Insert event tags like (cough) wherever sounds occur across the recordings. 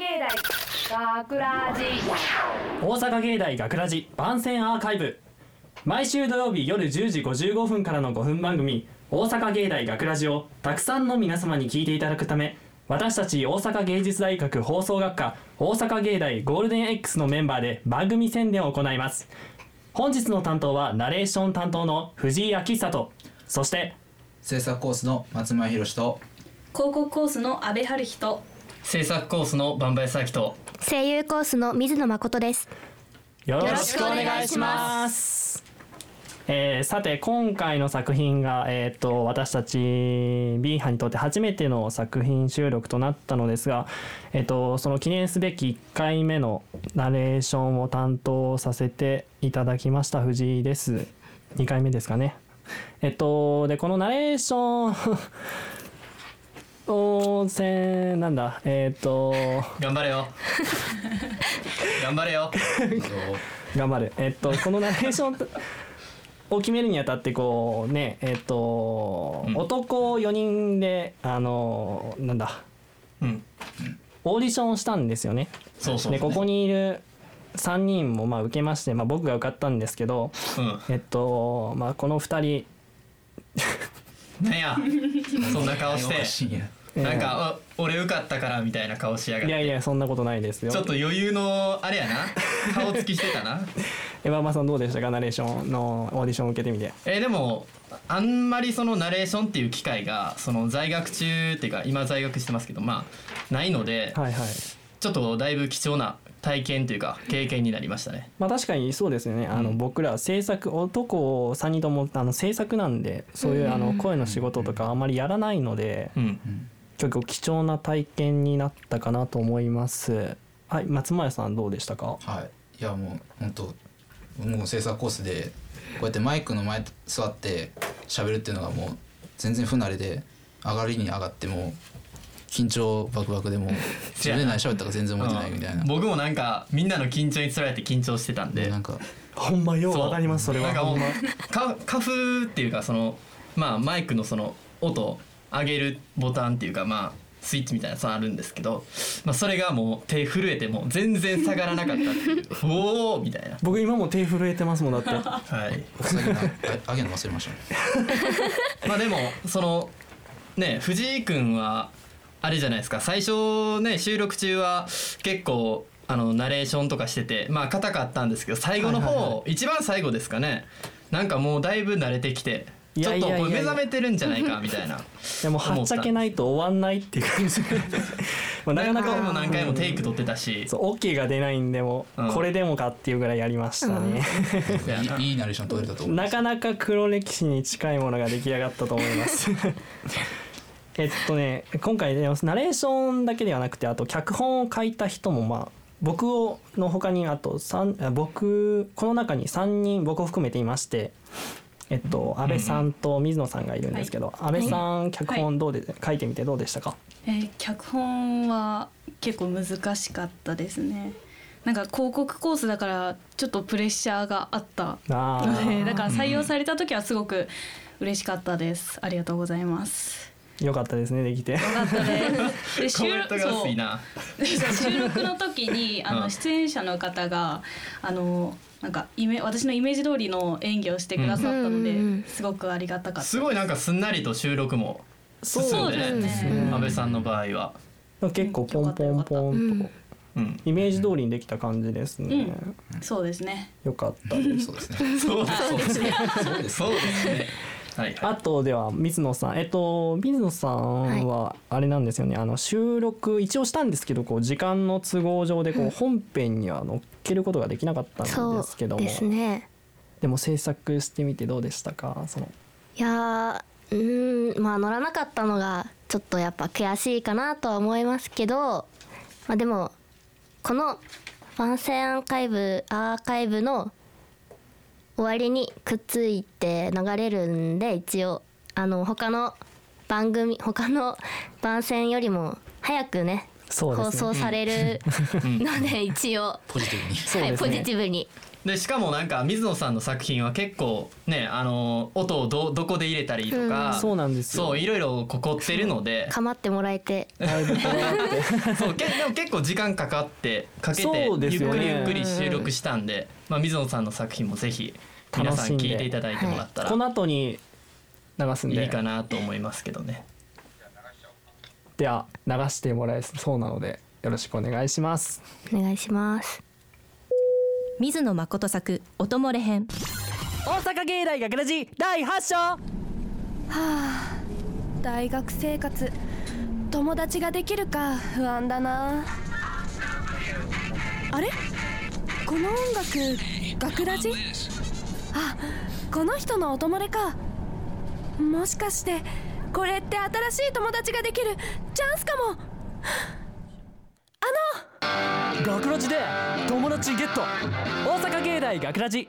芸大学ラジ。大阪芸大学ラジ番宣アーカイブ。毎週土曜日夜10時55分からの5分番組「大阪芸大学ラジをたくさんの皆様に聞いていただくため私たち大阪芸術大学放送学科大阪芸大ゴールデン X のメンバーで番組宣伝を行います。本日の担当はナレーション担当の藤井明久とそして制作コースの松前博と広告コースの阿部春人制作コースのバンバイサキと声優コースの水野誠です。よろしくお願いします。えーさて今回の作品が、えー、と私たち B 班にとって初めての作品収録となったのですが、えー、とその記念すべき1回目のナレーションを担当させていただきました藤井です。2回目ですかね。えっとでこのナレーションをせんなんだ。えっ、と。頑張れよ。(laughs) 頑張れよ。頑張る。えっと、このナレーション (laughs) を決めるにあたって、こうね、えっと、うん。男4人で、あの、なんだ、うん。オーディションをしたんですよね。そうそう。で、ここにいる3人もまあ受けまして、まあ僕が受かったんですけど、うん。えっと、まあこの2人、なんや。そんな顔してなんかあ俺受かったからみたいな顔しやがって。いやいや、そんなことないですよ。ちょっと余裕のあれやな。(laughs) 顔つきしてたな。エヴァマさんどうでしたか、ナレーションのオーディションを受けてみて。えーでもあんまりそのナレーションっていう機会がその在学中っていうか今在学してますけどまあないのではいはい。ちょっとだいぶ貴重な体験というか経験になりましたね。まあ確かにそうですよね。あの、うん。僕ら制作男3人ともあの制作なんでそういうあの声の仕事とかあまりやらないので。うん結構貴重な体験になったかなと思います。はい松前さんどうでしたか？はい。いやもう本当もう制作コースでこうやってマイクの前座って喋るっていうのがもう全然不慣れで上がりに上がっても緊張バクバクでも (laughs) う。自分で何喋ったか全然覚えてないみたいな。うん。僕もなんかみんなの緊張につられて緊張してたんで。なんかほんまようわかりますそれは。なんかもうほんま。か (laughs) 花粉っていうかそのまあマイクのその音上げるボタンっていうかまあスイッチみたいなやつあるんですけど、まあ、それがもう手震えても全然下がらなかったっていう。(laughs) おおみたいな。僕今も手震えてますもんだって。はい。ああげるの忘れましたね。(laughs) まあでもそのね藤井君はあれじゃないですか。最初ね収録中は結構あのナレーションとかしててまあ硬かったんですけど最後の方、はいはいは一番最後ですかね。なんかもうだいぶ慣れてきて。いちょっとこれ目覚めてるんじゃないかみたいな (laughs) でもはっちゃけないと終わんないっていう感じ。まあなかなか何回も何回もテイク取ってたしそう OK が出ないんでも、うんこれでもかっていうぐらいやりましたね。(laughs) いいいいナレーション取れたと思うなかなか黒歴史に近いものが出来上がったと思います。(laughs) えっとね今回ねナレーションだけではなくてあと脚本を書いた人もまあ僕をの他にあと僕この中に3人僕を含めていまして。えっと、安倍さんと水野さんがいるんですけど、安倍さん脚本どうで、書い。てみてどうでしたか？えー脚本は結構難しかったですね。なんか広告コースだからちょっとプレッシャーがあったあのだから採用された時はすごく嬉しかったです。ありがとうございますよかったですねできて。よかったです。で (laughs) コメントが薄いな。そう (laughs) 収録の時にあうん。の出演者の方があのなんかイメ私のイメージ通りの演技をしてくださったので、うんうんうんすごくありがたかった。すごいなんかすんなりと収録も進んでそうですね。安倍さんの場合は、結構ポンポンポンとうん、イメージ通りにできた感じですね、そうですね。よかったです。そうですね。そうですね。そうですねはいはい。あとでは水野さん。えっと水野さんはあれなんですよね、あの収録一応したんですけどこう時間の都合上でこう本編には載っけることができなかったんですけども。ですね。でも制作してみてどうでしたか？その。いやーうーんまあ乗らなかったのがちょっとやっぱ悔しいかなとは思いますけどまあでもこの番宣アーカイブアーカイブの終わりにくっついて流れるんで一応あの他の番組他の (laughs) 番宣よりも早くねね。放送されるので (laughs) 一応、ポジティブに。はい、ポジティブにでしかもなんか水野さんの作品は結構ねあの音をどどこで入れたりとか、そうなんですよ。そういろいろここってるので。(laughs) 構ってもらえて。そうけでも結構時間かかってかけて、そうゆっくりゆっくり収録したんで、まあ、水野さんの作品もぜひ皆さん聞いていただいてもらったらこの後に流すんで。いいかなと思いますけどね。では流してもらえそうなのでよろしくお願いします。お願いします水野誠作音漏れ編。大阪芸大学ラジ第8章。大学生活友達ができるか不安だな。あれ？この音楽学ラジ？あこの人の音漏れか。もしかしてこれって新しい友達ができるチャンスかも学ラジで友達ゲット。大阪芸大学ラジ。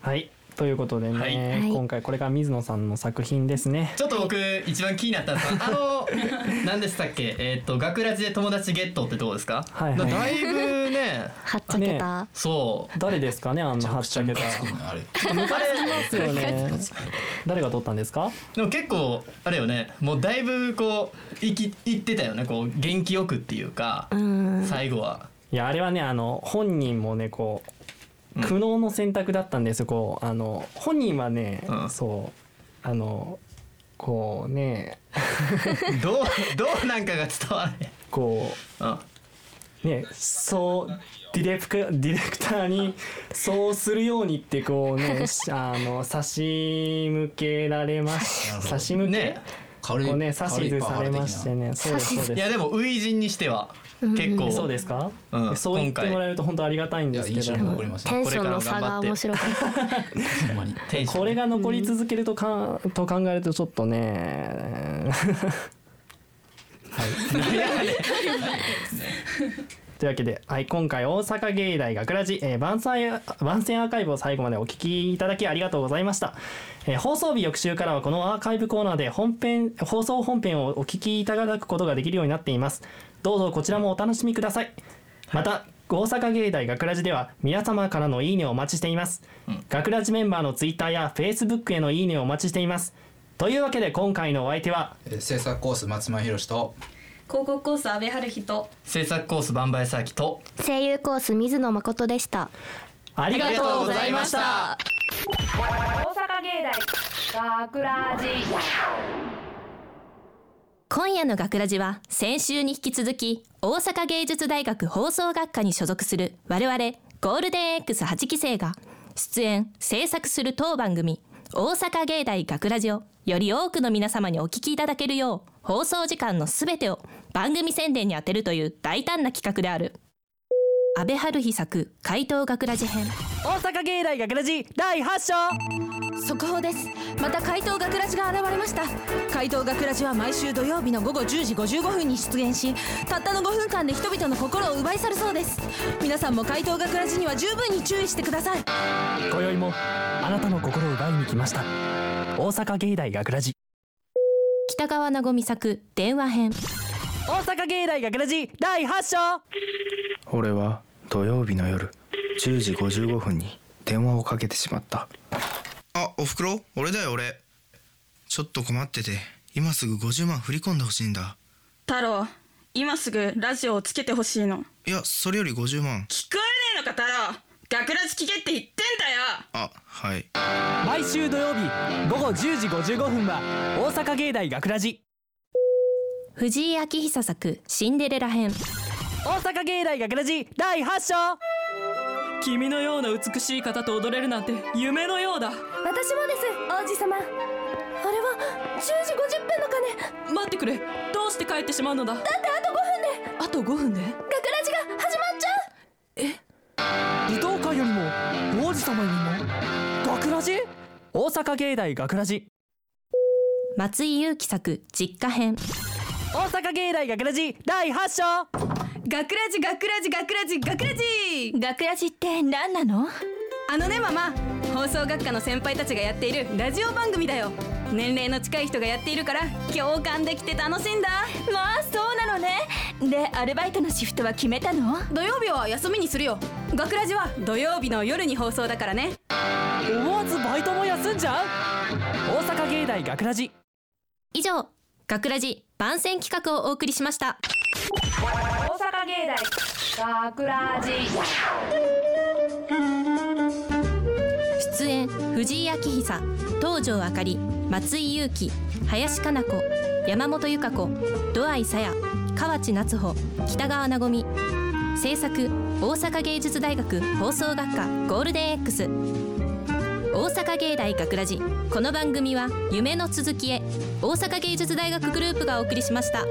はい。ということでね、はい。今回これが水野さんの作品ですね。ちょっと僕一番気になったんですがあの (laughs) 何でしたっけ？えっ、と学ラジで友達ゲットってどうですか、はいはい。だいぶね。(laughs) はっちゃけた、そう。誰ですかね？あんなはっちゃけた。あれ。抜かれますよね。(laughs) 誰が撮ったんですか？でも結構あれよね。もうだいぶこういきいってたよね。こう元気よくっていうか、うん。最後は。いやあれはねあの本人もねこう苦悩の選択だったんですよ。こうあの本人はね、うん。そうあのこうね (laughs) どうどうなんかが伝わらへん。こうねそうディレクディレクターにそうするようにってこうねし (laughs) あの差し向けられましなるほど差し向け、ね。こうね指図されましてね。そうですそういやでも初陣にしては結構、そうですか、うん。そう言ってもらえると本当ありがたいんですけど。テンションの差が面白かった。(laughs) これが残り続けるとか、と考えるとちょっとね (laughs) というわけで、はい、今回大阪芸大学ラジ、えー、番宣番宣アーカイブを最後までお聞きいただきありがとうございました、えー放送日翌週からはこのアーカイブコーナーで本編放送本編をお聞きいただくことができるようになっています。どうぞこちらもお楽しみください。また大阪芸大学ラジでは皆様からのいいねをお待ちしています、学ラジメンバーのツイッターやフェイスブックへのいいねをお待ちしています。というわけで今回のお相手はえー制作コース松間博と広告コース阿部春日と制作コースバンバイサーキと。声優コース水野誠でした。ありがとうございました。大阪芸大学ラジ。今夜の学ラジは先週に引き続き大阪芸術大学放送学科に所属する我々ゴールデン X8 期生が出演制作する当番組大阪芸大学ラジをより多くの皆様にお聞きいただけるよう放送時間のすべてを番組宣伝に充てるという大胆な企画である。安倍春日作怪盗学ラジ編。大阪芸大学ラジ第8章。速報です。また怪盗学ラジが現れました。怪盗学ラジは毎週土曜日の午後10時55分に出現したったの5分間で人々の心を奪い去るそうです。皆さんも怪盗学ラジには十分に注意してください。今宵もあなたの心を奪いに来ました大阪芸大学ラジ北川なごみ作電話編。大阪芸大学ラジ第8章。俺は土曜日の夜10時55分に電話をかけてしまった。あ、おふくろ？俺だよ俺。ちょっと困ってて、今すぐ50万振り込んでほしいんだ。太郎今すぐラジオをつけてほしいの。いや、それより50万。聞こえねえのか太郎。学ラジ聞けって言っあ、はい。毎週土曜日午後10時55分は大阪芸大学ラジ。藤井明久作シンデレラ編。大阪芸大学ラジ第8章。君のような美しい方と踊れるなんて夢のようだ。私もです王子様。あれは10時50分の鐘。待ってくれ。どうして帰ってしまうのだ。だってあと5分で。あと5分で？学ラジが始まっちゃう。舞踏会よりも王子様よりも学ラジ大阪芸大学ラジ。松井裕樹作実家編。大阪芸大学ラジ第8章。学ラジ学ラジ学ラジ学ラジ。学ラジって何なの？あのねママ。放送学科の先輩たちがやっているラジオ番組だよ年齢の近い人がやっているから共感できて楽しいんだ。まあそうなのね。でアルバイトのシフトは決めたの？土曜日は休みにするよ。学ラジは土曜日の夜に放送だからね。思わずバイトも休んじゃう？大阪芸大学ラジ。以上学ラジ番宣企画をお送りしました。大阪芸大学ラジ藤井明久東條あかり松井裕樹林加奈子山本由香子土合さや河内夏穂北川なごみ制作大阪芸術大学放送学科ゴールデン X 大阪芸大学ラジこの番組は夢の続きへ。大阪芸術大学グループがお送りしました。